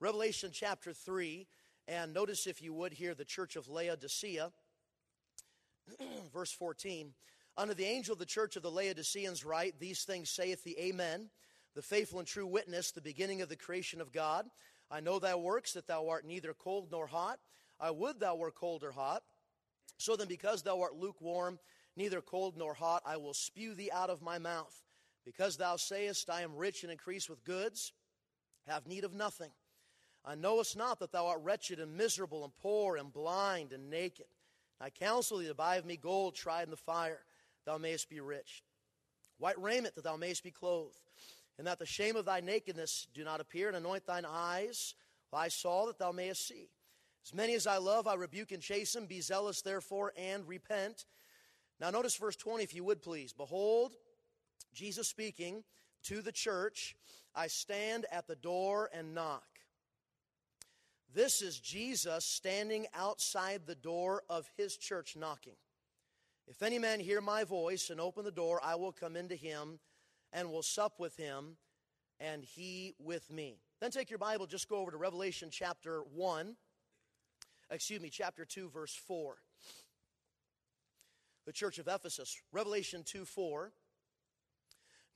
Revelation chapter 3, and notice if you would here the church of Laodicea, verse 14. Unto the angel of the church of the Laodiceans write, These things saith the Amen, the faithful and true witness, the beginning of the creation of God. I know thy works, that thou art neither cold nor hot. I would thou were cold or hot. So then, because thou art lukewarm, neither cold nor hot, I will spew thee out of my mouth. Because thou sayest, I am rich and increase with goods, have need of nothing. I knowest not that thou art wretched and miserable and poor and blind and naked. I counsel thee to buy of me gold tried in the fire, thou mayest be rich. White raiment that thou mayest be clothed, and that the shame of thy nakedness do not appear, and anoint thine eyes, thy soul, that thou mayest see. As many as I love, I rebuke and chasten. Be zealous, therefore, and repent. Now, notice verse 20, if you would please. Behold, Jesus speaking to the church, I stand at the door and knock. This is Jesus standing outside the door of his church knocking. If any man hear my voice and open the door, I will come into him and will sup with him, and he with me. Then take your Bible, just go over to Revelation chapter 1 excuse me, chapter 2, verse 4. The church of Ephesus, Revelation 2 4.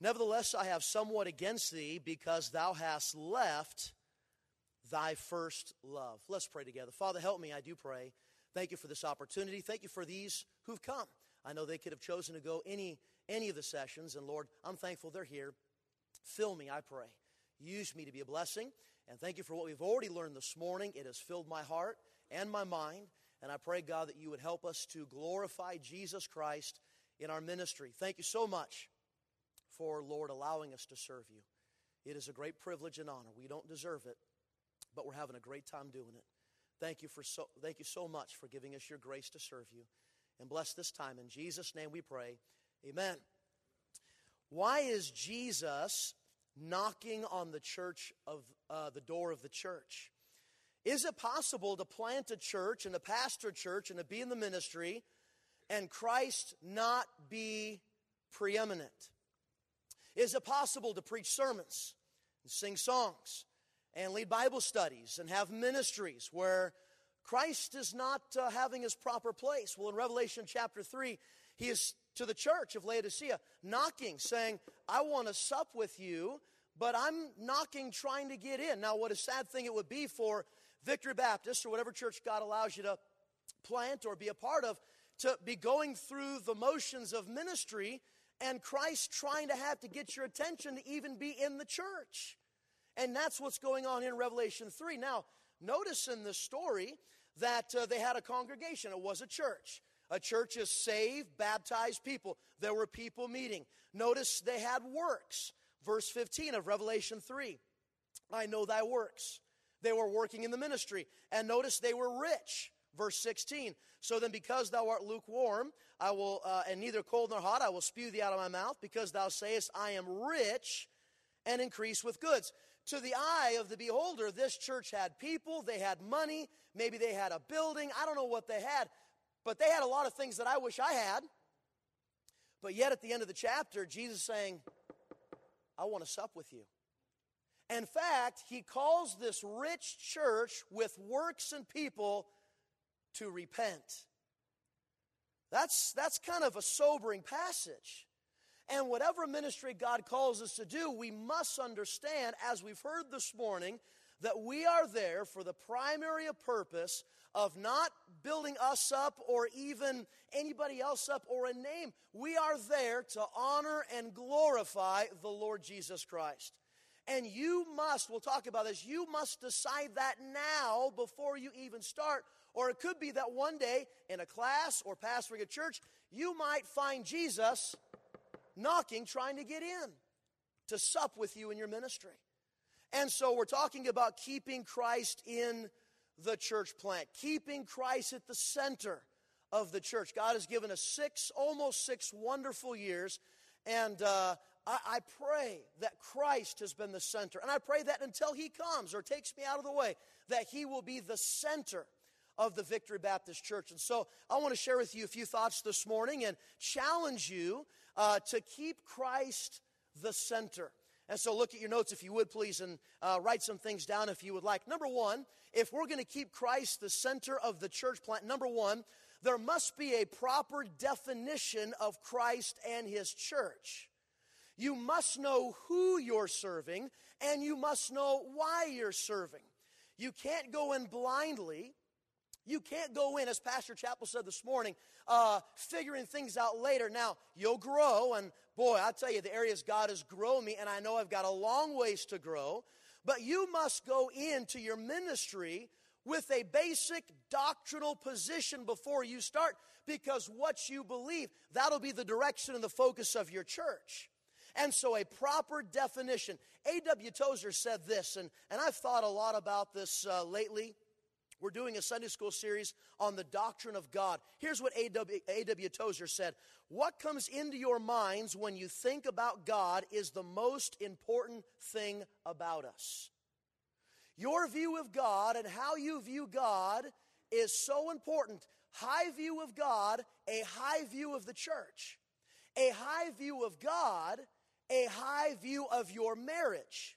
Nevertheless, I have somewhat against thee because thou hast left thy first love. Let's pray together. Father, help me, I do pray. Thank you for this opportunity. Thank you for these who've come. I know they could have chosen to go any any of the sessions, and Lord, I'm thankful they're here. Fill me, I pray. Use me to be a blessing. And thank you for what we've already learned this morning. It has filled my heart and my mind. And I pray, God, that you would help us to glorify Jesus Christ in our ministry. Thank you so much for, Lord, allowing us to serve you. It is a great privilege and honor. We don't deserve it, but we're having a great time doing it. Thank you, for so, thank you so much for giving us your grace to serve you. And bless this time. In Jesus' name we pray. Amen. Why is Jesus knocking on the church of uh, the door of the church? Is it possible to plant a church and to pastor a church and to be in the ministry and Christ not be preeminent? Is it possible to preach sermons and sing songs and lead Bible studies and have ministries where Christ is not uh, having his proper place? Well, in Revelation chapter 3, he is to the church of Laodicea knocking, saying, I want to sup with you, but I'm knocking trying to get in. Now, what a sad thing it would be for Victory Baptist or whatever church God allows you to plant or be a part of to be going through the motions of ministry and Christ trying to have to get your attention to even be in the church. And that's what's going on in Revelation 3. Now, notice in the story that uh, they had a congregation, it was a church. A church is saved, baptized people. There were people meeting. Notice they had works. Verse 15 of Revelation 3 I know thy works they were working in the ministry. And notice they were rich. Verse 16. So then, because thou art lukewarm, I will, uh, and neither cold nor hot, I will spew thee out of my mouth, because thou sayest, I am rich and increase with goods. To the eye of the beholder, this church had people, they had money, maybe they had a building, I don't know what they had, but they had a lot of things that I wish I had. But yet, at the end of the chapter, Jesus saying, I want to sup with you. In fact, he calls this rich church with works and people to repent. That's, that's kind of a sobering passage. And whatever ministry God calls us to do, we must understand, as we've heard this morning, that we are there for the primary purpose of not building us up or even anybody else up or a name. We are there to honor and glorify the Lord Jesus Christ. And you must, we'll talk about this, you must decide that now before you even start. Or it could be that one day in a class or pastoring a church, you might find Jesus knocking, trying to get in to sup with you in your ministry. And so we're talking about keeping Christ in the church plant, keeping Christ at the center of the church. God has given us six, almost six wonderful years. And uh, I, I pray that Christ has been the center. And I pray that until He comes or takes me out of the way, that He will be the center of the Victory Baptist Church. And so I want to share with you a few thoughts this morning and challenge you uh, to keep Christ the center. And so look at your notes if you would, please, and uh, write some things down if you would like. Number one, if we're going to keep Christ the center of the church plant, number one, there must be a proper definition of Christ and his church. You must know who you're serving, and you must know why you're serving. You can't go in blindly. You can't go in, as Pastor Chappell said this morning, uh, figuring things out later. Now, you'll grow, and boy, I tell you, the areas God has grown me, and I know I've got a long ways to grow, but you must go into your ministry with a basic doctrinal position before you start because what you believe, that'll be the direction and the focus of your church. And so, a proper definition. A.W. Tozer said this, and, and I've thought a lot about this uh, lately. We're doing a Sunday school series on the doctrine of God. Here's what A.W. Tozer said What comes into your minds when you think about God is the most important thing about us. Your view of God and how you view God is so important. High view of God, a high view of the church. A high view of God, a high view of your marriage.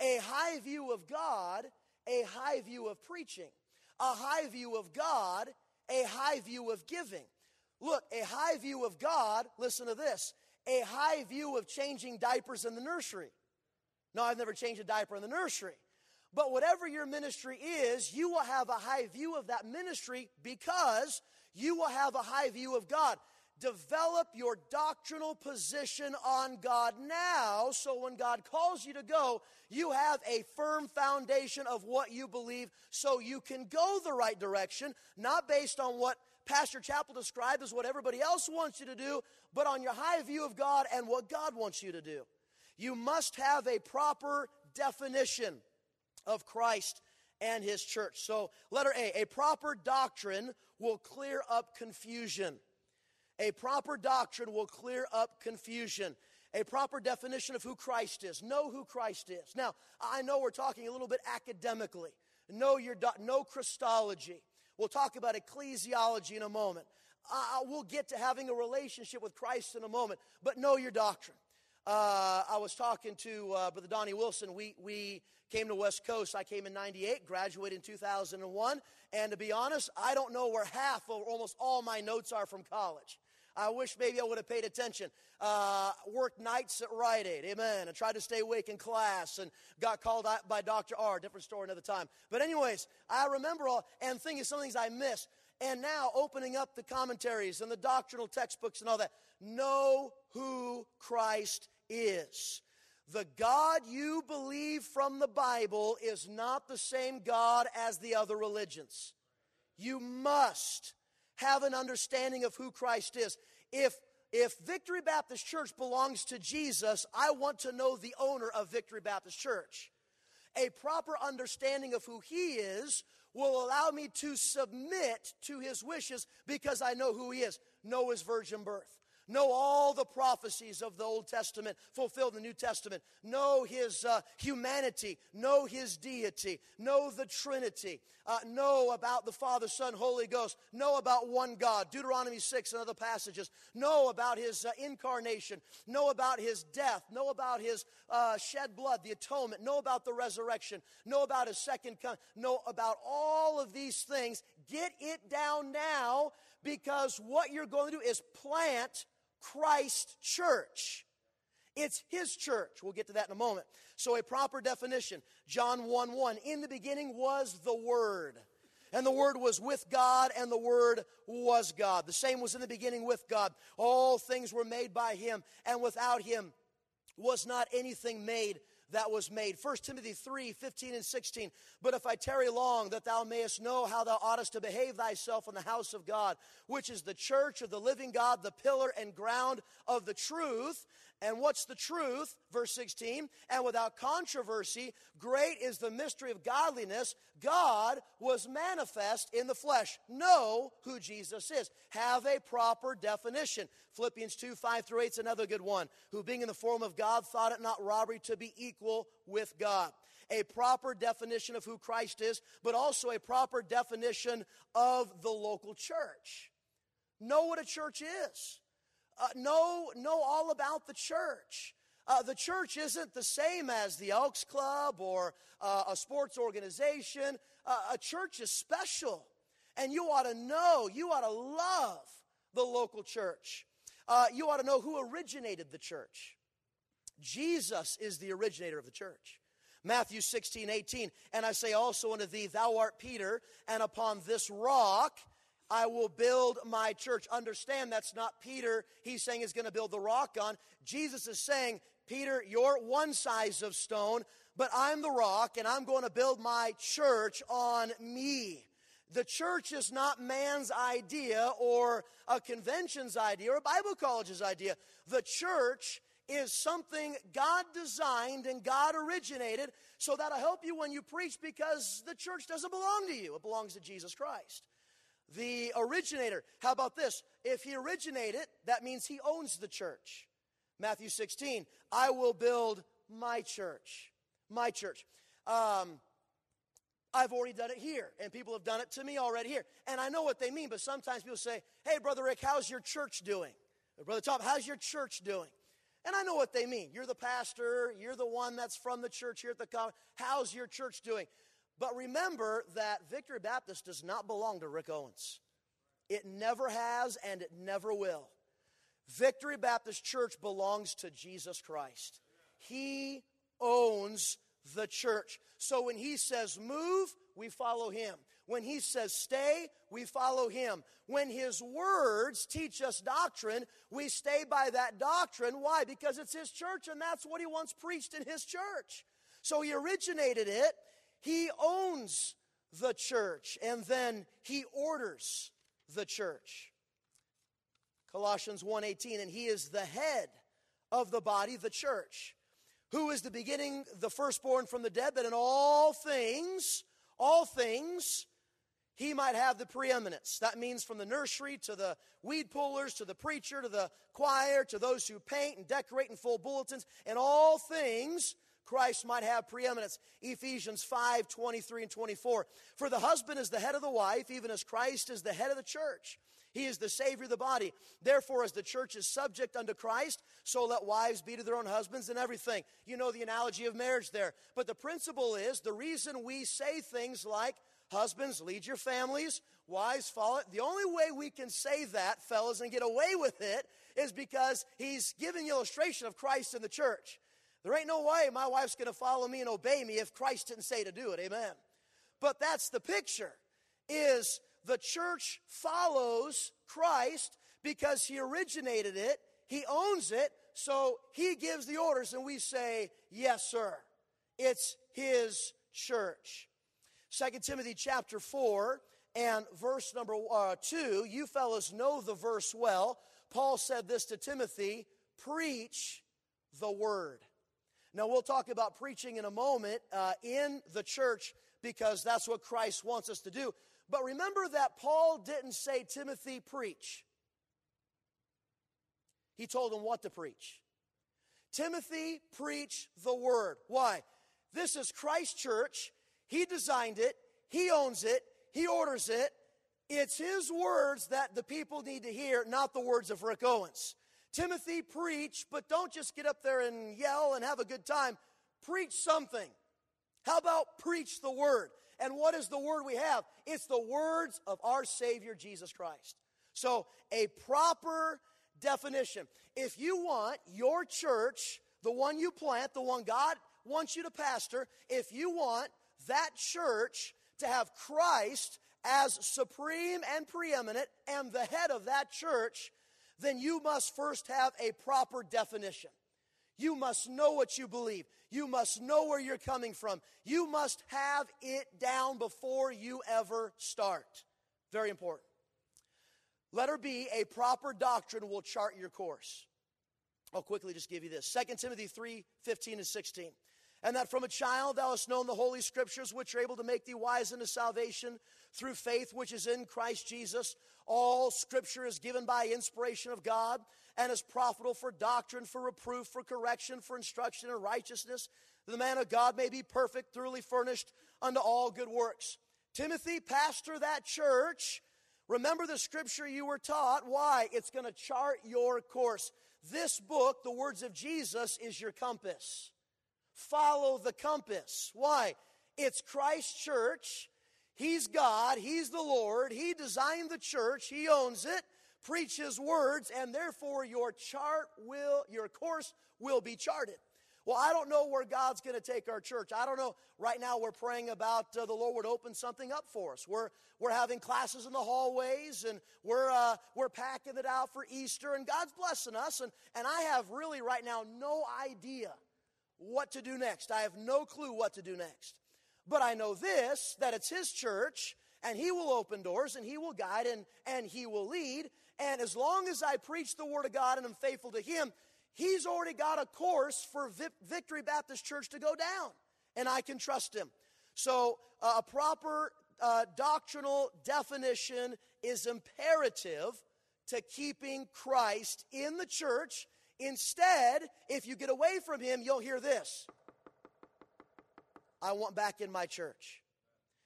A high view of God, a high view of preaching a high view of God, a high view of giving. Look, a high view of God, listen to this, a high view of changing diapers in the nursery. No, I've never changed a diaper in the nursery. But whatever your ministry is, you will have a high view of that ministry because you will have a high view of God. Develop your doctrinal position on God now so when God calls you to go, you have a firm foundation of what you believe so you can go the right direction, not based on what Pastor Chappell described as what everybody else wants you to do, but on your high view of God and what God wants you to do. You must have a proper definition of Christ and his church. So, letter A, a proper doctrine will clear up confusion. A proper doctrine will clear up confusion. A proper definition of who Christ is. Know who Christ is. Now, I know we're talking a little bit academically. Know your do- know Christology. We'll talk about ecclesiology in a moment. Uh, we'll get to having a relationship with Christ in a moment, but know your doctrine. Uh, I was talking to uh, Brother Donnie Wilson. We, we came to West Coast. I came in 98, graduated in 2001. And to be honest, I don't know where half of almost all my notes are from college. I wish maybe I would have paid attention. Uh, worked nights at Rite Aid, amen, and tried to stay awake in class and got called out by Dr. R, different story another time. But, anyways, I remember all, and thinking some things I missed. And now opening up the commentaries and the doctrinal textbooks and all that. Know who Christ is. The God you believe from the Bible is not the same God as the other religions. You must have an understanding of who Christ is. If if Victory Baptist Church belongs to Jesus, I want to know the owner of Victory Baptist Church. A proper understanding of who he is will allow me to submit to his wishes because I know who he is. Know his virgin birth. Know all the prophecies of the Old Testament fulfilled in the New Testament. Know his uh, humanity. Know his deity. Know the Trinity. Uh, know about the Father, Son, Holy Ghost. Know about one God. Deuteronomy 6 and other passages. Know about his uh, incarnation. Know about his death. Know about his uh, shed blood, the atonement. Know about the resurrection. Know about his second coming. Know about all of these things. Get it down now because what you're going to do is plant Christ church. It's his church. We'll get to that in a moment. So, a proper definition John 1 1. In the beginning was the Word. And the Word was with God, and the Word was God. The same was in the beginning with God. All things were made by Him, and without Him was not anything made that was made. 1 Timothy 3 15 and 16. But if I tarry long, that thou mayest know how thou oughtest to behave thyself in the house of God, which is the church of the living God, the pillar and ground of the truth. And what's the truth? Verse 16. And without controversy, great is the mystery of godliness. God was manifest in the flesh. Know who Jesus is. Have a proper definition. Philippians 2 5 through 8 is another good one. Who, being in the form of God, thought it not robbery to be equal with God. A proper definition of who Christ is, but also a proper definition of the local church. Know what a church is. Uh, know, know all about the church. Uh, the church isn't the same as the Elks Club or uh, a sports organization. Uh, a church is special, and you ought to know, you ought to love the local church. Uh, you ought to know who originated the church. Jesus is the originator of the church. Matthew 16, 18. And I say also unto thee, Thou art Peter, and upon this rock I will build my church. Understand that's not Peter, he's saying is going to build the rock on. Jesus is saying, Peter, you're one size of stone, but I'm the rock, and I'm going to build my church on me. The church is not man's idea or a convention's idea or a Bible college's idea. The church is something God designed and God originated, so that'll help you when you preach because the church doesn't belong to you, it belongs to Jesus Christ. The originator, how about this? If he originated, that means he owns the church. Matthew 16, I will build my church. My church. Um, I've already done it here, and people have done it to me already here. And I know what they mean, but sometimes people say, Hey, Brother Rick, how's your church doing? Brother Tom, how's your church doing? And I know what they mean. You're the pastor, you're the one that's from the church here at the. How's your church doing? But remember that Victory Baptist does not belong to Rick Owens. It never has and it never will. Victory Baptist Church belongs to Jesus Christ. He owns the church. So when he says move, we follow him. When he says stay, we follow him. When his words teach us doctrine, we stay by that doctrine. Why? Because it's his church and that's what he wants preached in his church. So he originated it, he owns the church, and then he orders the church. Colossians 1:18 and he is the head of the body the church who is the beginning, the firstborn from the dead, that in all things, all things, he might have the preeminence. That means from the nursery to the weed pullers to the preacher to the choir to those who paint and decorate and fold bulletins. In all things, Christ might have preeminence. Ephesians 5 23 and 24. For the husband is the head of the wife, even as Christ is the head of the church he is the Savior of the body. Therefore, as the church is subject unto Christ, so let wives be to their own husbands and everything. You know the analogy of marriage there. But the principle is the reason we say things like, Husbands, lead your families. Wives, follow it. The only way we can say that, fellas, and get away with it is because he's giving illustration of Christ in the church. There ain't no way my wife's going to follow me and obey me if Christ didn't say to do it. Amen. But that's the picture is the church follows Christ because he originated it, he owns it, so he gives the orders, and we say, Yes, sir. It's his church. Second Timothy chapter 4 and verse number uh, 2, you fellows know the verse well. Paul said this to Timothy preach the word. Now, we'll talk about preaching in a moment uh, in the church because that's what Christ wants us to do. But remember that Paul didn't say, Timothy, preach. He told him what to preach. Timothy, preach the word. Why? This is Christ's church. He designed it, he owns it, he orders it. It's his words that the people need to hear, not the words of Rick Owens. Timothy, preach, but don't just get up there and yell and have a good time. Preach something. How about preach the word? And what is the word we have? It's the words of our Savior Jesus Christ. So, a proper definition. If you want your church, the one you plant, the one God wants you to pastor, if you want that church to have Christ as supreme and preeminent and the head of that church, then you must first have a proper definition. You must know what you believe. You must know where you're coming from. You must have it down before you ever start. Very important. Letter B, a proper doctrine will chart your course. I'll quickly just give you this 2 Timothy 3 15 and 16. And that from a child thou hast known the holy scriptures, which are able to make thee wise unto salvation through faith which is in Christ Jesus. All scripture is given by inspiration of God and is profitable for doctrine, for reproof, for correction, for instruction in righteousness, that the man of God may be perfect, thoroughly furnished unto all good works. Timothy, pastor that church, remember the scripture you were taught. Why? It's going to chart your course. this book, the words of Jesus, is your compass. Follow the compass. Why? It's Christ's church. He's God. He's the Lord. He designed the church. He owns it. Preach His words, and therefore your chart will, your course will be charted. Well, I don't know where God's going to take our church. I don't know. Right now, we're praying about uh, the Lord would open something up for us. We're, we're having classes in the hallways and we're, uh, we're packing it out for Easter, and God's blessing us. And, and I have really right now no idea what to do next. I have no clue what to do next. But I know this that it's His church, and He will open doors, and He will guide, and, and He will lead. And as long as I preach the Word of God and am faithful to Him, He's already got a course for Victory Baptist Church to go down, and I can trust Him. So, uh, a proper uh, doctrinal definition is imperative to keeping Christ in the church. Instead, if you get away from Him, you'll hear this I want back in my church.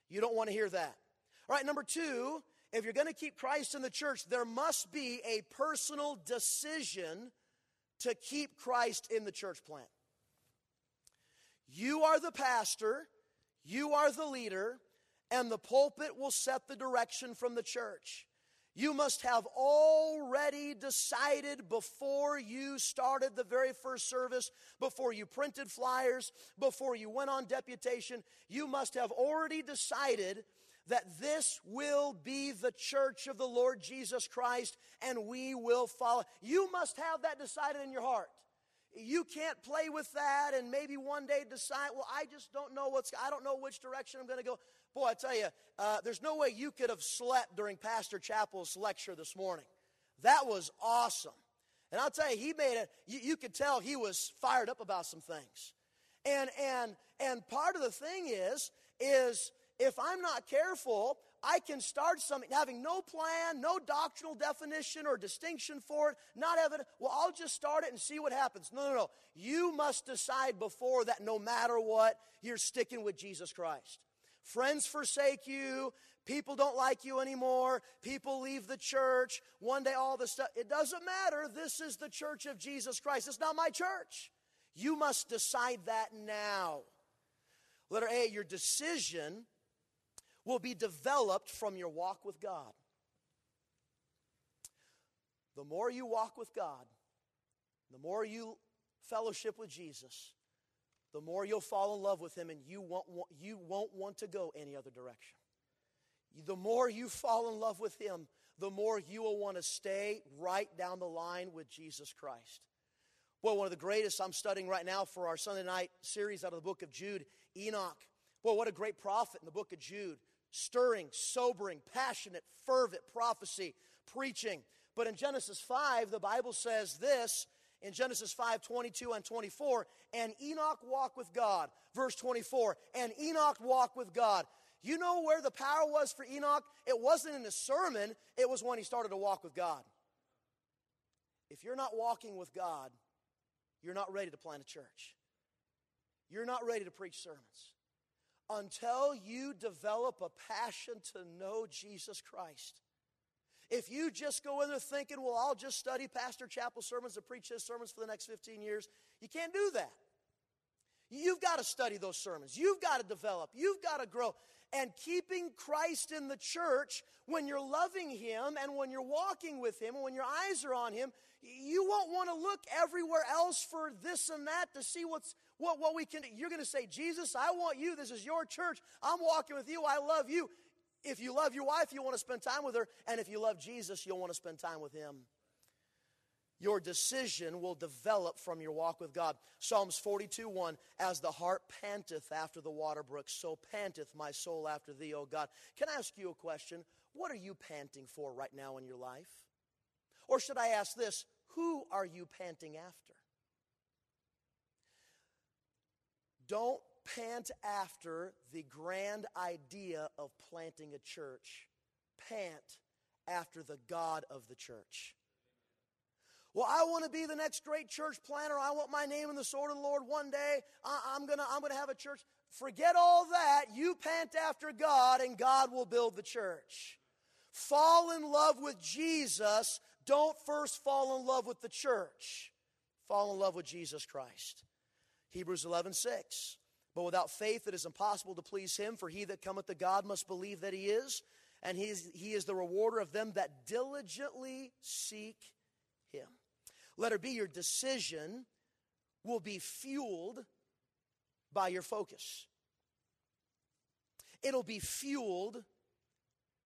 You don't want to hear that. All right, number two, if you're going to keep Christ in the church, there must be a personal decision to keep Christ in the church plant. You are the pastor, you are the leader, and the pulpit will set the direction from the church. You must have already decided before you started the very first service, before you printed flyers, before you went on deputation, you must have already decided that this will be the church of the Lord Jesus Christ and we will follow. You must have that decided in your heart. You can't play with that and maybe one day decide, well, I just don't know what's, I don't know which direction I'm going to go. Boy, I tell you, uh, there's no way you could have slept during Pastor Chappell's lecture this morning. That was awesome. And I'll tell you, he made it, you, you could tell he was fired up about some things. And, and, and part of the thing is, is if I'm not careful, I can start something having no plan, no doctrinal definition or distinction for it, not having, well, I'll just start it and see what happens. No, no, no. You must decide before that no matter what, you're sticking with Jesus Christ. Friends forsake you. People don't like you anymore. People leave the church. One day, all this stuff. It doesn't matter. This is the church of Jesus Christ. It's not my church. You must decide that now. Letter A, your decision will be developed from your walk with God. The more you walk with God, the more you fellowship with Jesus, the more you'll fall in love with Him and you won't, you won't want to go any other direction. The more you fall in love with Him, the more you will want to stay right down the line with Jesus Christ. Boy, one of the greatest I'm studying right now for our Sunday night series out of the book of Jude, Enoch. Boy, what a great prophet in the book of Jude stirring, sobering, passionate, fervent prophecy, preaching. But in Genesis 5, the Bible says this in Genesis 5 22 and 24, and Enoch walked with God. Verse 24, and Enoch walked with God. You know where the power was for Enoch? It wasn't in the sermon, it was when he started to walk with God. If you're not walking with God, you're not ready to plant a church. You're not ready to preach sermons until you develop a passion to know Jesus Christ. If you just go in there thinking, well, I'll just study Pastor Chappell sermons and preach his sermons for the next 15 years, you can't do that. You've got to study those sermons. You've got to develop. You've got to grow. And keeping Christ in the church, when you're loving Him and when you're walking with Him and when your eyes are on Him, you won't want to look everywhere else for this and that to see what's what, what we can you're going to say jesus i want you this is your church i'm walking with you i love you if you love your wife you want to spend time with her and if you love jesus you'll want to spend time with him. Your decision will develop from your walk with god. Psalms 42 1 as the heart panteth after the water brooks so panteth my soul after thee o god. Can i ask you a question? What are you panting for right now in your life? Or should I ask this who are you panting after? Don't pant after the grand idea of planting a church. Pant after the God of the church. Well, I want to be the next great church planter. I want my name in the sword of the Lord one day. I, am going to I'm going to have a church. Forget all that. You pant after God, and God will build the church. fall in love with Jesus, don't first fall in love with the church. Fall in love with Jesus Christ. Hebrews 11 6. But without faith it is impossible to please him, for he that cometh to God must believe that he is, and he is, he is the rewarder of them that diligently seek him. Letter be your decision will be fueled by your focus. It'll be fueled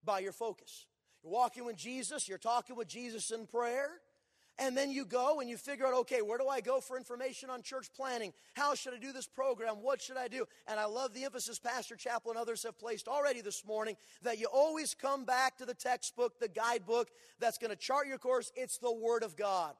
by your focus. You're walking with Jesus, you're talking with Jesus in prayer, and then you go and you figure out, okay, where do I go for information on church planning? How should I do this program? What should I do? And I love the emphasis Pastor Chappell and others have placed already this morning that you always come back to the textbook, the guidebook that's going to chart your course. It's the Word of God.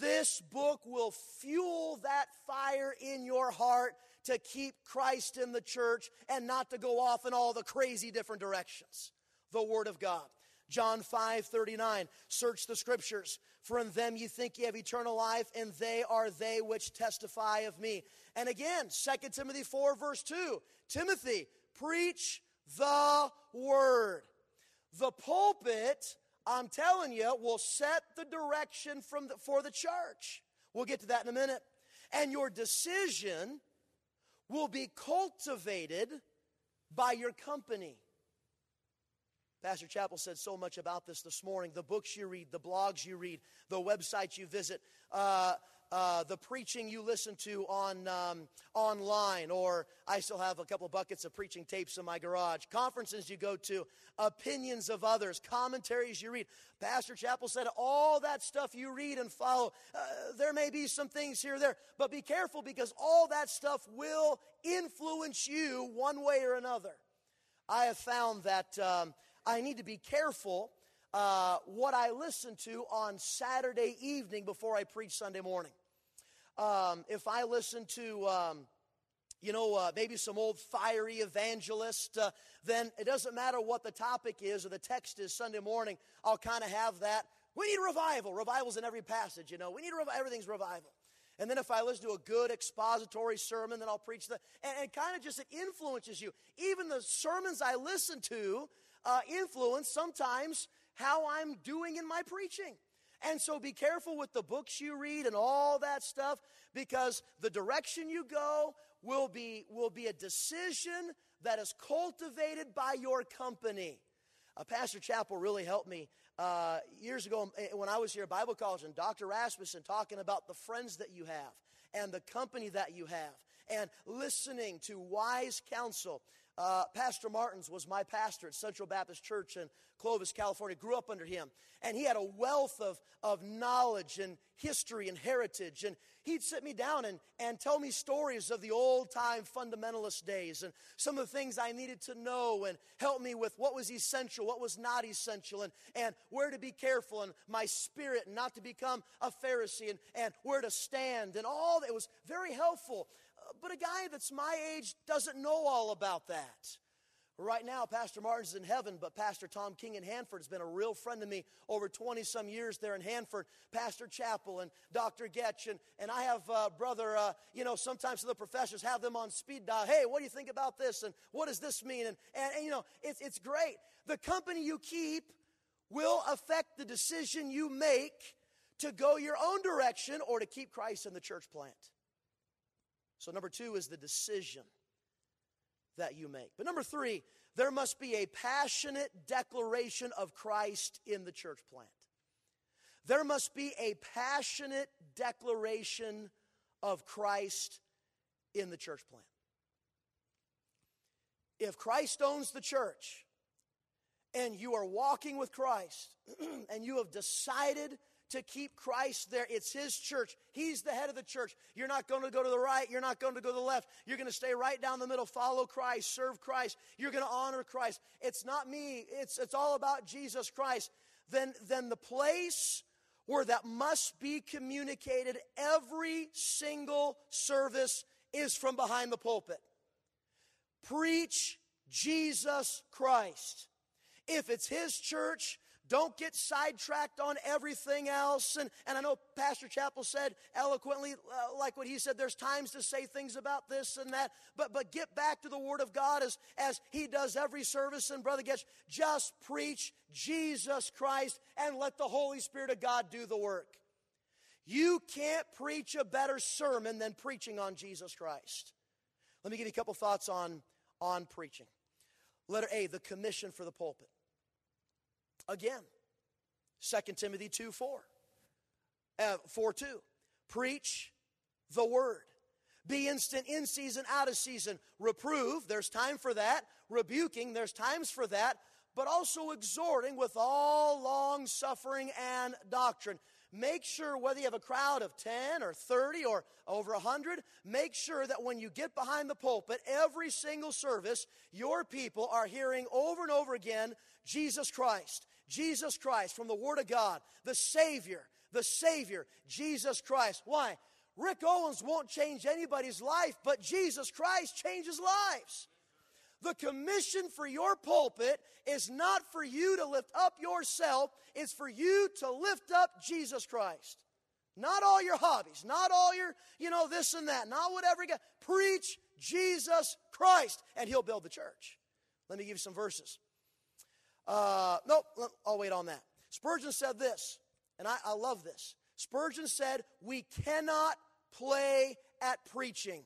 This book will fuel that fire in your heart to keep Christ in the church and not to go off in all the crazy different directions. The Word of God. John 5 39, search the scriptures, in them you think you have eternal life, and they are they which testify of me. And again, 2 Timothy 4, verse 2, Timothy, preach the word. The pulpit, I'm telling you, will set the direction from the, for the church. We'll get to that in a minute. And your decision will be cultivated by your company. Pastor Chappell said so much about this this morning. The books you read, the blogs you read, the websites you visit, uh, uh, the preaching you listen to on um, online, or I still have a couple buckets of preaching tapes in my garage. Conferences you go to, opinions of others, commentaries you read. Pastor Chappell said all that stuff you read and follow. Uh, there may be some things here there, but be careful because all that stuff will influence you one way or another. I have found that. Um, I need to be careful uh, what I listen to on Saturday evening before I preach Sunday morning. Um, if I listen to, um, you know, uh, maybe some old fiery evangelist, uh, then it doesn't matter what the topic is or the text is Sunday morning, I'll kind of have that. We need revival. Revival's in every passage, you know. We need everything's revival. And then if I listen to a good expository sermon, then I'll preach the, and, and kind of just it influences you. Even the sermons I listen to, uh, influence sometimes how I'm doing in my preaching. And so be careful with the books you read and all that stuff because the direction you go will be, will be a decision that is cultivated by your company. Uh, Pastor Chappell really helped me uh, years ago eh, when I was here at Bible College and Dr. Rasmussen talking about the friends that you have and the company that you have and listening to wise counsel. Uh, pastor Martins was my pastor at Central Baptist Church in Clovis, California. Grew up under him. And he had a wealth of, of knowledge and history and heritage. And he'd sit me down and, and tell me stories of the old time fundamentalist days and some of the things I needed to know and help me with what was essential, what was not essential, and, and where to be careful and my spirit not to become a Pharisee and, and where to stand and all that. It was very helpful but a guy that's my age doesn't know all about that. Right now, Pastor Martin's in heaven, but Pastor Tom King in Hanford has been a real friend to me over 20 some years there in Hanford. Pastor Chappell and Dr. Goetsch, and, and I have uh, brother, uh, you know, sometimes the professors have them on speed dial. Hey, what do you think about this? And what does this mean? And, and, and you know, it's, it's great. The company you keep will affect the decision you make to go your own direction or to keep Christ in the church plant. So, number two is the decision that you make. But number three, there must be a passionate declaration of Christ in the church plant. There must be a passionate declaration of Christ in the church plant. If Christ owns the church and you are walking with Christ and you have decided to keep Christ there. It's His church. He's the head of the church. You're not going to go to the right. You're not going to go to the left. You're going to stay right down the middle. Follow Christ. Serve Christ. You're going to honor Christ. It's not me. It's, it's all about Jesus Christ. Then, then the place where that must be communicated every single service is from behind the pulpit. Preach Jesus Christ. If it's His church, Don't get sidetracked on everything else. And, and I know Pastor Chappell said eloquently, uh, like what he said, there's times to say things about this and that, but, but get back to the Word of God as, as he does every service. And Brother Goetsch, just preach Jesus Christ and let the Holy Spirit of God do the work. You can't preach a better sermon than preaching on Jesus Christ. Let me give you a couple thoughts on, on preaching. Letter A, the commission for the pulpit. Again, 2 Timothy 2 4. Uh, 4 2. Preach the word. Be instant in season, out of season. Reprove, there's time for that. Rebuking, there's times for that. But also exhorting with all long suffering and doctrine. Make sure whether you have a crowd of 10 or 30 or over 100, make sure that when you get behind the pulpit, every single service, your people are hearing over and over again Jesus Christ. Jesus Christ from the Word of God, the Savior, the Savior, Jesus Christ. Why? Rick Owens won't change anybody's life, but Jesus Christ changes lives. The commission for your pulpit is not for you to lift up yourself, it's for you to lift up Jesus Christ. Not all your hobbies, not all your, you know, this and that, not whatever you got. Preach Jesus Christ, and He'll build the church. Let me give you some verses. Uh, nope, I'll wait on that. Spurgeon said this, and I, I love this. Spurgeon said, We cannot play at preaching.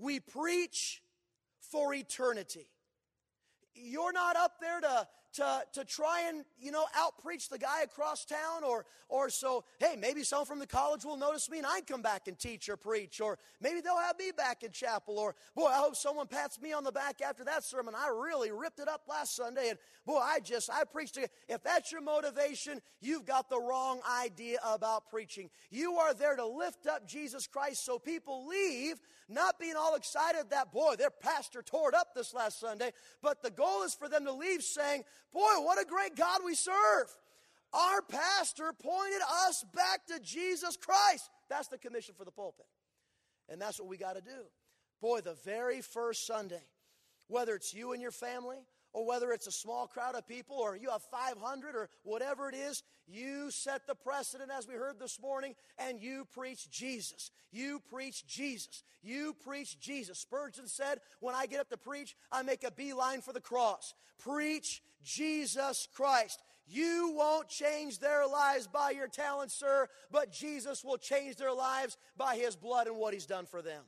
We preach for eternity. You're not up there to, to, to try and, you know, out preach the guy across town or, or so, hey, maybe someone from the college will notice me and I'd come back and teach or preach. Or maybe they'll have me back in chapel. Or, boy, I hope someone pats me on the back after that sermon. I really ripped it up last Sunday. And, boy, I just, I preached. To, if that's your motivation, you've got the wrong idea about preaching. You are there to lift up Jesus Christ so people leave not being all excited that, boy, their pastor tore it up this last Sunday, but the goal is for them to leave saying, boy, what a great God we serve. Our pastor pointed us back to Jesus Christ. That's the commission for the pulpit. And that's what we got to do. Boy, the very first Sunday, whether it's you and your family, or whether it's a small crowd of people or you have 500 or whatever it is, you set the precedent as we heard this morning and you preach Jesus. You preach Jesus. You preach Jesus. Spurgeon said, When I get up to preach, I make a beeline for the cross. Preach Jesus Christ. You won't change their lives by your talent, sir, but Jesus will change their lives by his blood and what he's done for them.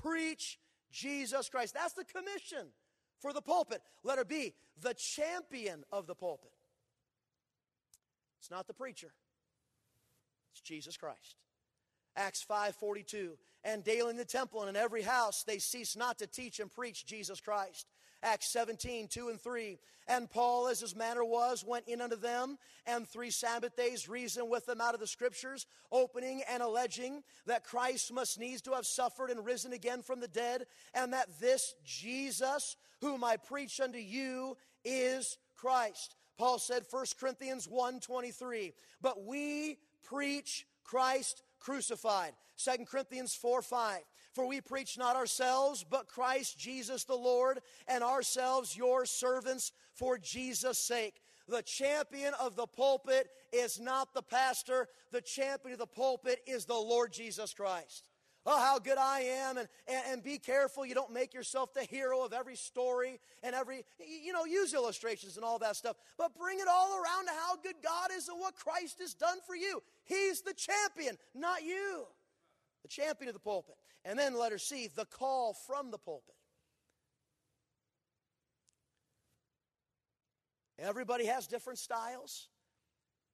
Preach Jesus Christ. That's the commission for the pulpit. Letter B, the champion of the pulpit. It's not the preacher. It's Jesus Christ. Acts 5:42 and daily in the temple and in every house they cease not to teach and preach Jesus Christ. Acts 17, 2 and 3. And Paul, as his manner was, went in unto them, and three Sabbath days reasoned with them out of the Scriptures, opening and alleging that Christ must needs to have suffered and risen again from the dead, and that this Jesus, whom I preach unto you, is Christ. Paul said, 1 Corinthians 1 23, but we preach Christ crucified. 2 Corinthians 4 5. For we preach not ourselves, but Christ Jesus the Lord, and ourselves your servants for Jesus' sake. The champion of the pulpit is not the pastor, the champion of the pulpit is the Lord Jesus Christ. Oh, how good I am, and, and, and, be careful you don't make yourself the hero of every story and every, you know, use illustrations and all that stuff, but bring it all around to how good God is and what Christ has done for you. He's the champion, not you. The champion of the pulpit. And then letter C, the call from the pulpit. Everybody has different styles.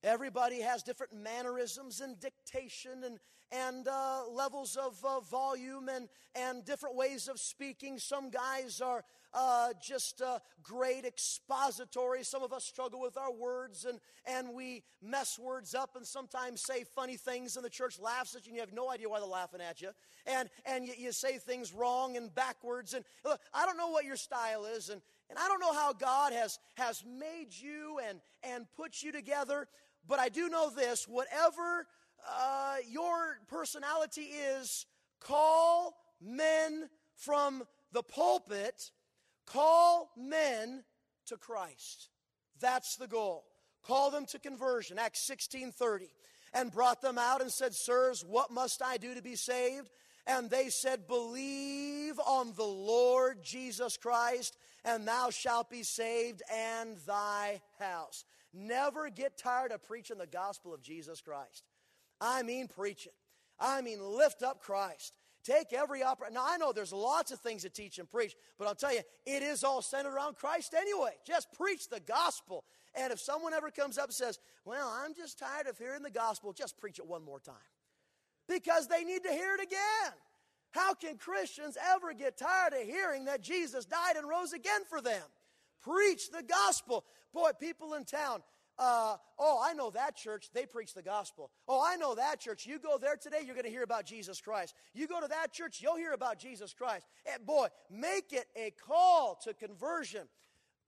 Everybody has different mannerisms and dictation and, and uh, levels of uh, volume and, and different ways of speaking. Some guys are uh, just uh, great expository. Some of us struggle with our words and, and we mess words up and sometimes say funny things, and the church laughs at you, and you have no idea why they're laughing at you. And, and you, you say things wrong and backwards. And look, I don't know what your style is, and, and I don't know how God has, has made you and, and put you together, but I do know this whatever uh, your personality is, call men from the pulpit, call men to Christ. That's the goal. Call them to conversion, Acts 16:30, and brought them out and said, Sirs, what must I do to be saved? And they said, Believe on the Lord Jesus Christ, and thou shalt be saved and thy house. Never get tired of preaching the gospel of Jesus Christ. I mean, preach it. I mean, lift up Christ. Take every opportunity. Now, I know there's lots of things to teach and preach, but I'll tell you, it is all centered around Christ anyway. Just preach the gospel. And if someone ever comes up and says, Well, I'm just tired of hearing the gospel, just preach it one more time. Because they need to hear it again. How can Christians ever get tired of hearing that Jesus died and rose again for them? Preach the gospel. Boy, people in town, uh, oh, I know that church, they preach the gospel. Oh, I know that church. You go there today, you're going to hear about Jesus Christ. You go to that church, you'll hear about Jesus Christ. And boy, make it a call to conversion.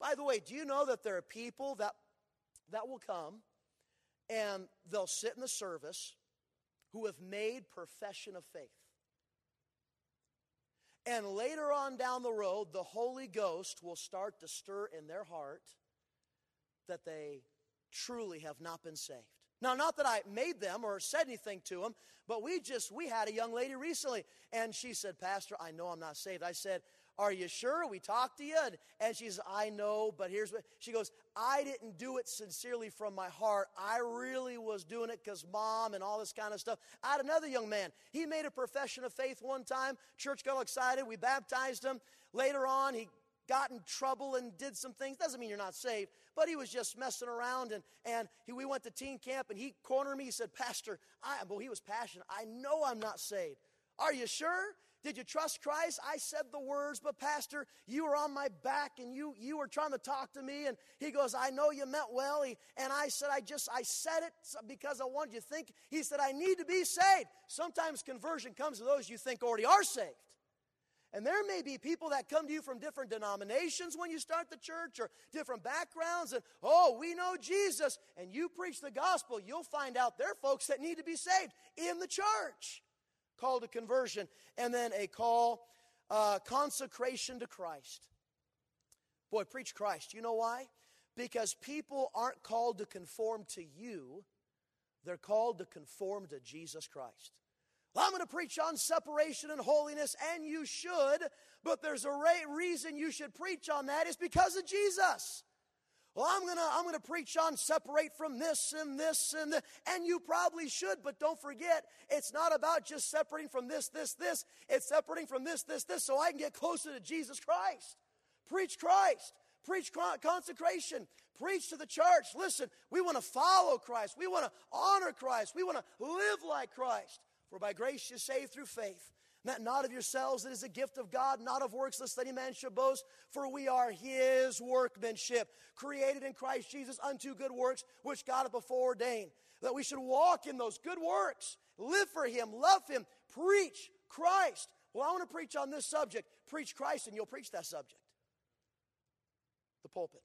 By the way, do you know that there are people that, that will come and they'll sit in the service who have made profession of faith? And later on down the road, the Holy Ghost will start to stir in their heart that they truly have not been saved. Now, not that I made them or said anything to them, but we just, we had a young lady recently, and she said, Pastor, I know I'm not saved. I said, are you sure? We talked to you? And, and she says, I know, but here's what she goes, I didn't do it sincerely from my heart. I really was doing it because mom and all this kind of stuff. I had another young man. He made a profession of faith one time. Church got excited. We baptized him. Later on, he got in trouble and did some things. Doesn't mean you're not saved, but he was just messing around. And, and he, we went to teen camp and he cornered me. He said, Pastor, I, well, he was passionate. I know I'm not saved. Are you sure? Did you trust Christ? I said the words, but Pastor, you were on my back and you, you were trying to talk to me. And he goes, I know you meant well. He, and I said, I just, I said it because I wanted you to think. He said, I need to be saved. Sometimes conversion comes to those you think already are saved. And there may be people that come to you from different denominations when you start the church or different backgrounds, and oh, we know Jesus, and you preach the gospel, you'll find out there are folks that need to be saved in the church call to conversion, and then a call, uh, consecration to Christ. Boy, preach Christ. You know why? Because people aren't called to conform to you, they're called to conform to Jesus Christ. Well, I'm going to preach on separation and holiness, and you should, but there's a reason you should preach on that is because of Jesus. Well, I'm gonna I'm gonna preach on separate from this and this and the, and you probably should, but don't forget, it's not about just separating from this, this, this. It's separating from this, this, this, so I can get closer to Jesus Christ. Preach Christ. Preach consecration. Preach to the church. Listen, we want to follow Christ. We want to honor Christ. We want to live like Christ. For by grace you're saved through faith that not of yourselves, it is a gift of God, not of works, lest any man should boast. For we are his workmanship, created in Christ Jesus unto good works, which God hath before ordained. That we should walk in those good works, live for him, love him, preach Christ. Well, I want to preach on this subject. Preach Christ, and you'll preach that subject. The pulpit.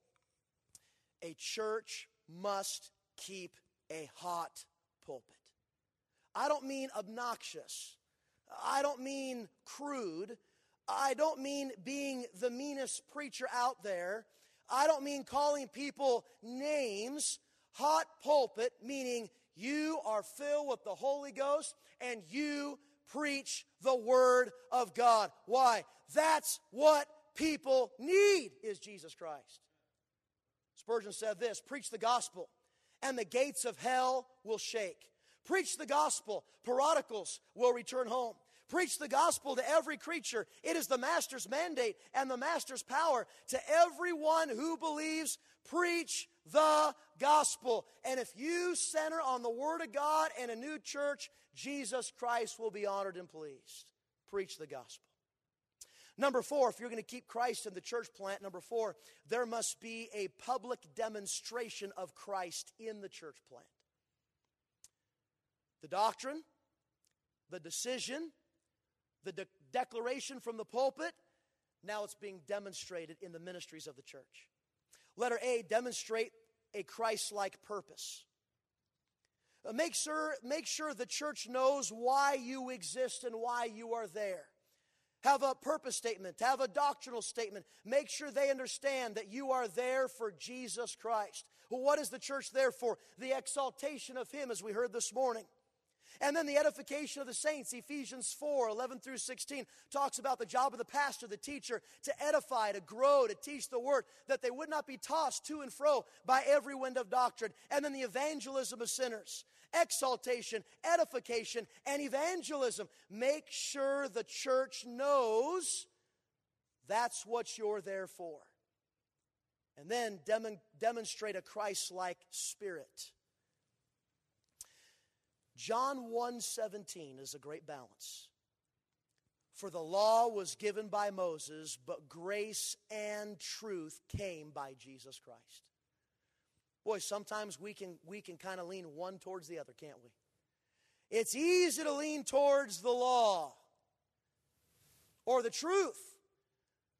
A church must keep a hot pulpit. I don't mean obnoxious. I don't mean crude. I don't mean being the meanest preacher out there. I don't mean calling people names. Hot pulpit, meaning you are filled with the Holy Ghost and you preach the Word of God. Why? That's what people need, is Jesus Christ. Spurgeon said this Preach the gospel, and the gates of hell will shake. Preach the gospel. Prodigals will return home. Preach the gospel to every creature. It is the Master's mandate and the Master's power to everyone who believes. Preach the gospel. And if you center on the Word of God and a new church, Jesus Christ will be honored and pleased. Preach the gospel. Number four, if you're going to keep Christ in the church plant, number four, there must be a public demonstration of Christ in the church plant the doctrine, the decision, the de- declaration from the pulpit. Now it's being demonstrated in the ministries of the church. Letter A demonstrate a Christ like purpose. Uh, make sure, make sure the church knows why you exist and why you are there. have a purpose statement, have a doctrinal statement. Make sure they understand that you are there for Jesus Christ. Well, what is the church there for? The exaltation of Him, as we heard this morning. And then the edification of the saints, Ephesians 4 11 through 16, talks about the job of the pastor, the teacher, to edify, to grow, to teach the word, that they would not be tossed to and fro by every wind of doctrine. And then the evangelism of sinners, exaltation, edification, and evangelism. Make sure the church knows that's what you're there for. And then dem- demonstrate a Christ like spirit. John 1:17 is a great balance. For the law was given by Moses, but grace and truth came by Jesus Christ. Boy, sometimes we can we can kind of lean one towards the other, can't we? It's easy to lean towards the law or the truth.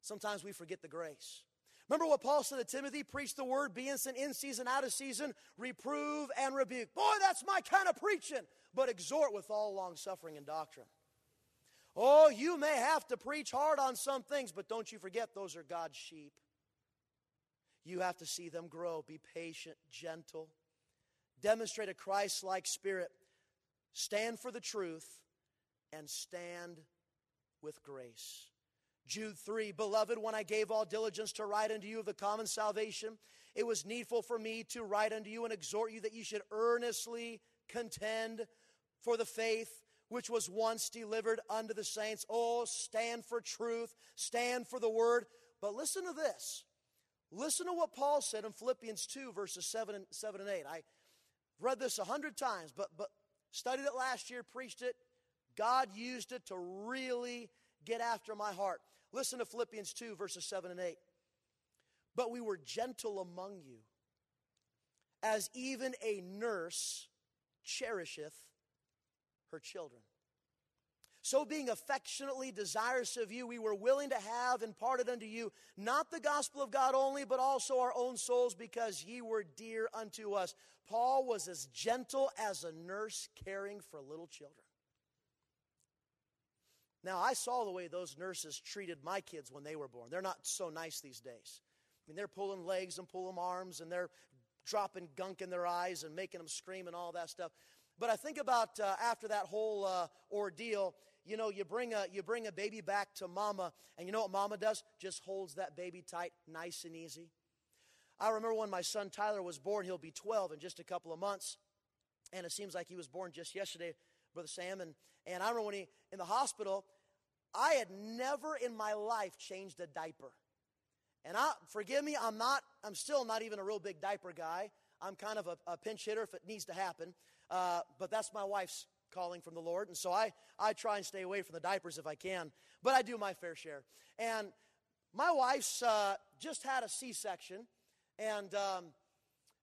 Sometimes we forget the grace. Remember what Paul said to Timothy? Preach the word, be instant in season, out of season, reprove and rebuke. Boy, that's my kind of preaching. But exhort with all long suffering and doctrine. Oh, you may have to preach hard on some things, but don't you forget those are God's sheep. You have to see them grow. Be patient, gentle. Demonstrate a Christ like spirit. Stand for the truth and stand with grace. Jude 3 Beloved, when I gave all diligence to write unto you of the common salvation, it was needful for me to write unto you and exhort you that you should earnestly contend for the faith which was once delivered unto the saints. Oh, stand for truth, stand for the word. But listen to this. Listen to what Paul said in Philippians 2, verses 7 and, 7 and 8. I read this a hundred times, but, but studied it last year, preached it. God used it to really get after my heart. Listen to Philippians 2, verses 7 and 8. But we were gentle among you, as even a nurse cherisheth her children. So, being affectionately desirous of you, we were willing to have imparted unto you not the gospel of God only, but also our own souls, because ye were dear unto us. Paul was as gentle as a nurse caring for little children. Now, I saw the way those nurses treated my kids when they were born. They're not so nice these days. I mean, they're pulling legs and pulling arms, and they're dropping gunk in their eyes and making them scream and all that stuff. But I think about uh, after that whole uh, ordeal, you know, you bring a you bring a baby back to mama, and you know what mama does? Just holds that baby tight, nice and easy. I remember when my son Tyler was born. He'll be 12 in just a couple of months, and it seems like he was born just yesterday, Brother Sam. And and I remember when he in the hospital, I had never in my life changed a diaper. And I forgive me, I'm not, I'm still not even a real big diaper guy. I'm kind of a, a pinch hitter if it needs to happen. Uh, but that's my wife's calling from the Lord. And so I, I try and stay away from the diapers if I can. But I do my fair share. And my wife's uh, just had a C section. And, um,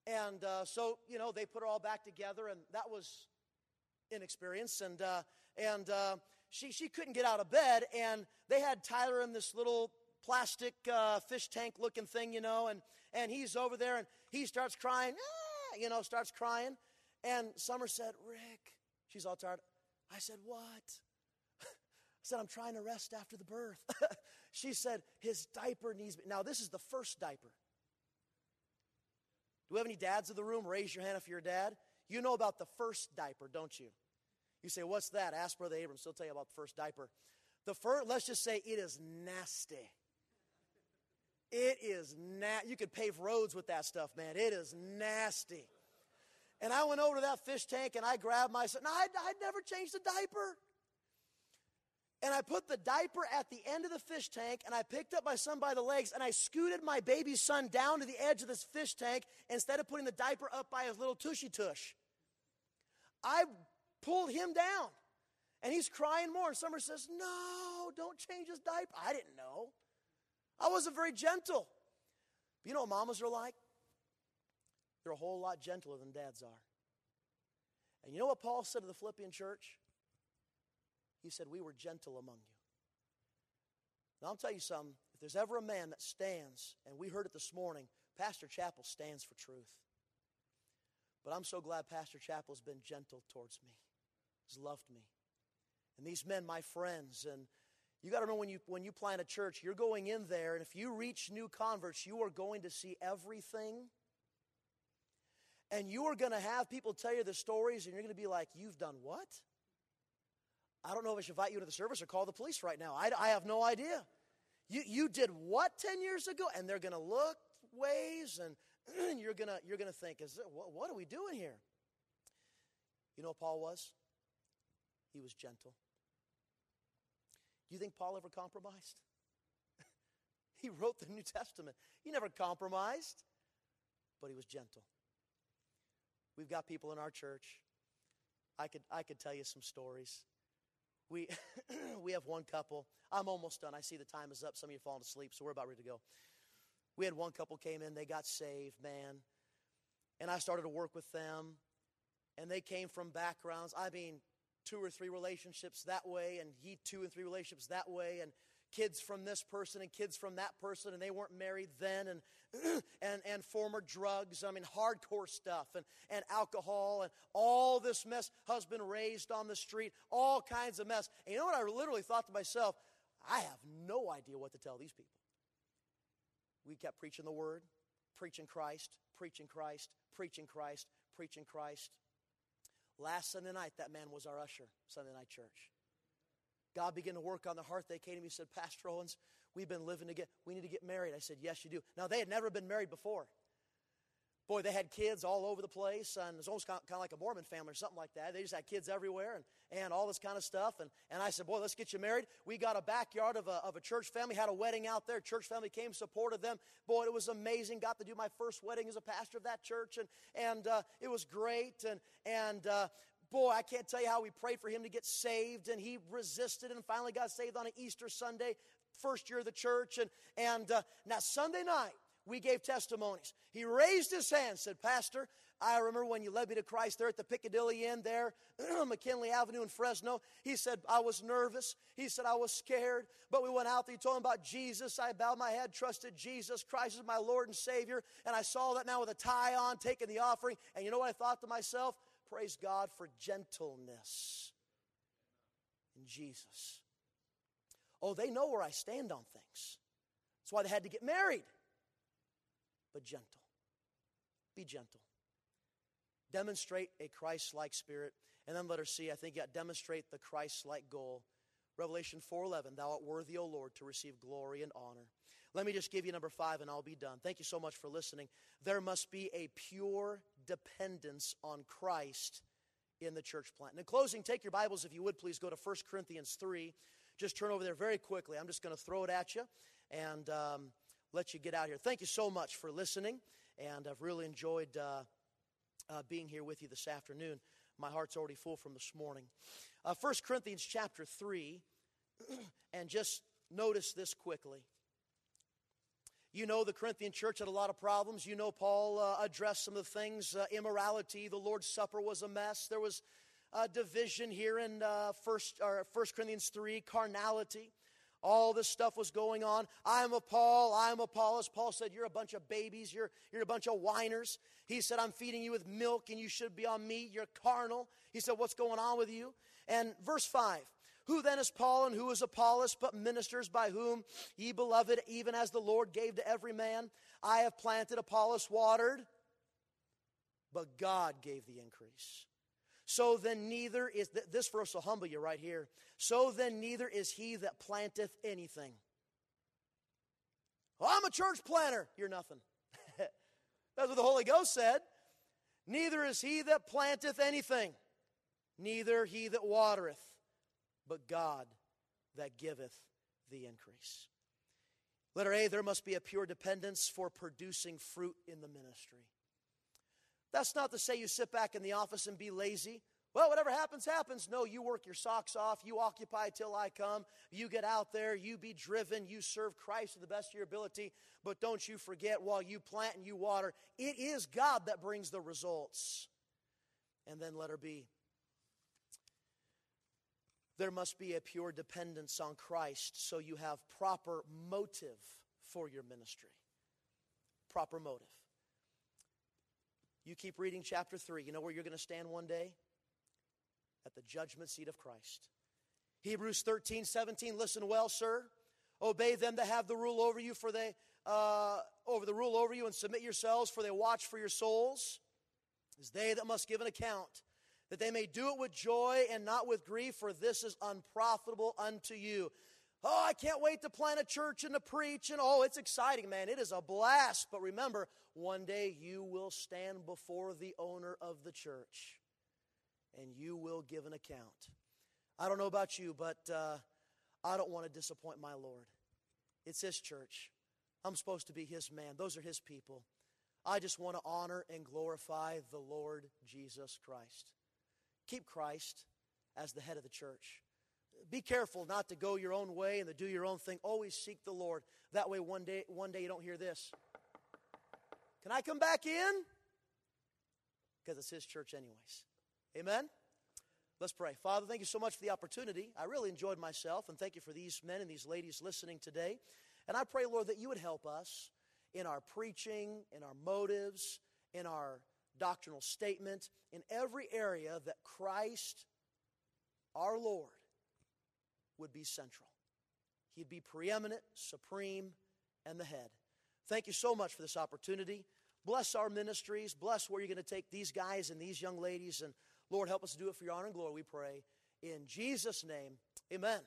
and uh, so, you know, they put her all back together. And that was inexperience. And, uh, and uh, she, she couldn't get out of bed. And they had Tyler in this little plastic uh, fish tank looking thing, you know. And, and he's over there and he starts crying, ah, you know, starts crying. And Summer said, Rick, she's all tired. I said, What? I said, I'm trying to rest after the birth. she said, His diaper needs. me. Now, this is the first diaper. Do we have any dads in the room? Raise your hand if you're a dad. You know about the first diaper, don't you? You say, What's that? Ask Brother Abrams. He'll tell you about the first diaper. The first, let's just say it is nasty. It is nasty. You could pave roads with that stuff, man. It is nasty. And I went over to that fish tank and I grabbed my son. Now, I'd, I'd never changed a diaper. And I put the diaper at the end of the fish tank and I picked up my son by the legs and I scooted my baby son down to the edge of this fish tank instead of putting the diaper up by his little tushy tush. I pulled him down and he's crying more. And Summer says, No, don't change his diaper. I didn't know. I wasn't very gentle. But you know what mamas are like? They're a whole lot gentler than dads are. And you know what Paul said to the Philippian church? He said, We were gentle among you. Now, I'll tell you something. If there's ever a man that stands, and we heard it this morning, Pastor Chappell stands for truth. But I'm so glad Pastor Chappell has been gentle towards me, has loved me. And these men, my friends, and You got to know when you, when you plant a church, you're going in there, and if you reach new converts, you are going to see everything. And you are going to have people tell you the stories, and you're going to be like, You've done what? I don't know if I should invite you to the service or call the police right now. I, I have no idea. You, you did what 10 years ago? And they're going to look ways, and you're going you're going to think, Is what, what are we doing here? You know what Paul was? He was gentle. Do you think Paul ever compromised? he wrote the New Testament. He never compromised, but he was gentle. We've got people in our church. I could, I could tell you some stories. We, we have one couple. I'm almost done. I see the time is up. Some of you falling asleep, so we're about ready to go. We had one couple came in. They got saved, man. And I started to work with them. And they came from backgrounds. I mean, two or three relationships that way, and he two and three relationships that way, and kids from this person and kids from that person, and they weren't married then, and and and former drugs. I mean, hardcore stuff, and and alcohol, and all this mess. Husband raised on the street, all kinds of mess. And you know what? I literally thought to myself, I have no idea what to tell these people. We kept preaching the word, preaching Christ, preaching Christ, preaching Christ, preaching Christ. Last Sunday night, that man was our usher, Sunday night church. God began to work on the heart. They came to me and said, Pastor Owens, we've been living together. We need to get married. I said, Yes, you do. Now, they had never been married before. Boy, they had kids all over the place, and it was almost kind of like a Mormon family or something like that. They just had kids everywhere and, and all this kind of stuff. And, and I said, Boy, let's get you married. We got a backyard of a, of a church family, had a wedding out there. Church family came, supported them. Boy, it was amazing. Got to do my first wedding as a pastor of that church, and, and uh, it was great. And, and uh, boy, I can't tell you how we prayed for him to get saved, and he resisted and finally got saved on an Easter Sunday, first year of the church. And, and uh, now, Sunday night, we gave testimonies. He raised his hand, said, Pastor, I remember when you led me to Christ there at the Piccadilly Inn there, McKinley Avenue in Fresno. He said, I was nervous. He said, I was scared. But we went out there. He told him about Jesus. I bowed my head, trusted Jesus. Christ is my Lord and Savior. And I saw that now with a tie on, taking the offering. And you know what I thought to myself? Praise God for gentleness in Jesus. Oh, they know where I stand on things. That's why they had to get married. But gentle. Be gentle. Demonstrate a Christ like spirit. And then let her see, I think, yeah, demonstrate the Christ like goal. Revelation 4:11, thou art worthy, O Lord, to receive glory and honor. Let me just give you number five and I'll be done. Thank you so much for listening. There must be a pure dependence on Christ in the church plant. And in closing, take your Bibles, if you would, please go to 1 Corinthians 3. Just turn over there very quickly. I'm just going to throw it at you and um, let you get out here. Thank you so much for listening, and I've really enjoyed uh, uh, being here with you this afternoon. My heart's already full from this morning. Uh, 1 Corinthians chapter 3, and just notice this quickly. You know, the Corinthian church had a lot of problems. You know, Paul uh, addressed some of the things uh, immorality, the Lord's Supper was a mess. There was a division here in uh, First, or First Corinthians 3, carnality. All this stuff was going on. I'm a Paul, I'm Apollos. Paul said, You're a bunch of babies, you're, you're a bunch of whiners. He said, I'm feeding you with milk and you should be on meat. You're carnal. He said, What's going on with you? And verse 5 who then is Paul and who is Apollos, but ministers by whom ye beloved, even as the Lord gave to every man? I have planted, Apollos watered, but God gave the increase. So then neither is, this verse will humble you right here. So then neither is he that planteth anything. Well, I'm a church planter. You're nothing. That's what the Holy Ghost said. Neither is he that planteth anything, neither he that watereth but God that giveth the increase. Letter A, there must be a pure dependence for producing fruit in the ministry. That's not to say you sit back in the office and be lazy. Well, whatever happens, happens. No, you work your socks off. You occupy till I come. You get out there. You be driven. You serve Christ to the best of your ability. But don't you forget, while you plant and you water, it is God that brings the results. And then letter B, there must be a pure dependence on Christ so you have proper motive for your ministry. Proper motive. You keep reading chapter 3. You know where you're going to stand one day? At the judgment seat of Christ. Hebrews 13, 17, listen well, sir. Obey them that have the rule over you, for they uh, over the rule over you, and submit yourselves, for they watch for your souls, as they that must give an account, that they may do it with joy and not with grief, for this is unprofitable unto you. Oh, I can't wait to plant a church and to preach, and oh, it's exciting, man. It is a blast. But remember, one day you will stand before the owner of the church, and you will give an account. I don't know about you, but uh, I don't want to disappoint my Lord. It's His church. I'm supposed to be His man. Those are His people. I just want to honor and glorify the Lord Jesus Christ. Keep Christ as the head of the church. Be careful not to go your own way and to do your own thing. Always seek the Lord. That way, one day, one day you don't hear this. Can I come back in? Because it's His church, anyways. Amen. Let's pray. Father, thank you so much for the opportunity. I really enjoyed myself, and thank you for these men and these ladies listening today. And I pray, Lord, that you would help us in our preaching, in our motives, in our doctrinal statement, in every area that Christ, our Lord, would be central. He'd be preeminent, supreme, and the head. Thank you so much for this opportunity. Bless our ministries. Bless where you're going to take these guys and these young ladies and Lord, help us to do it for your honor and glory, we pray. In Jesus' name, amen.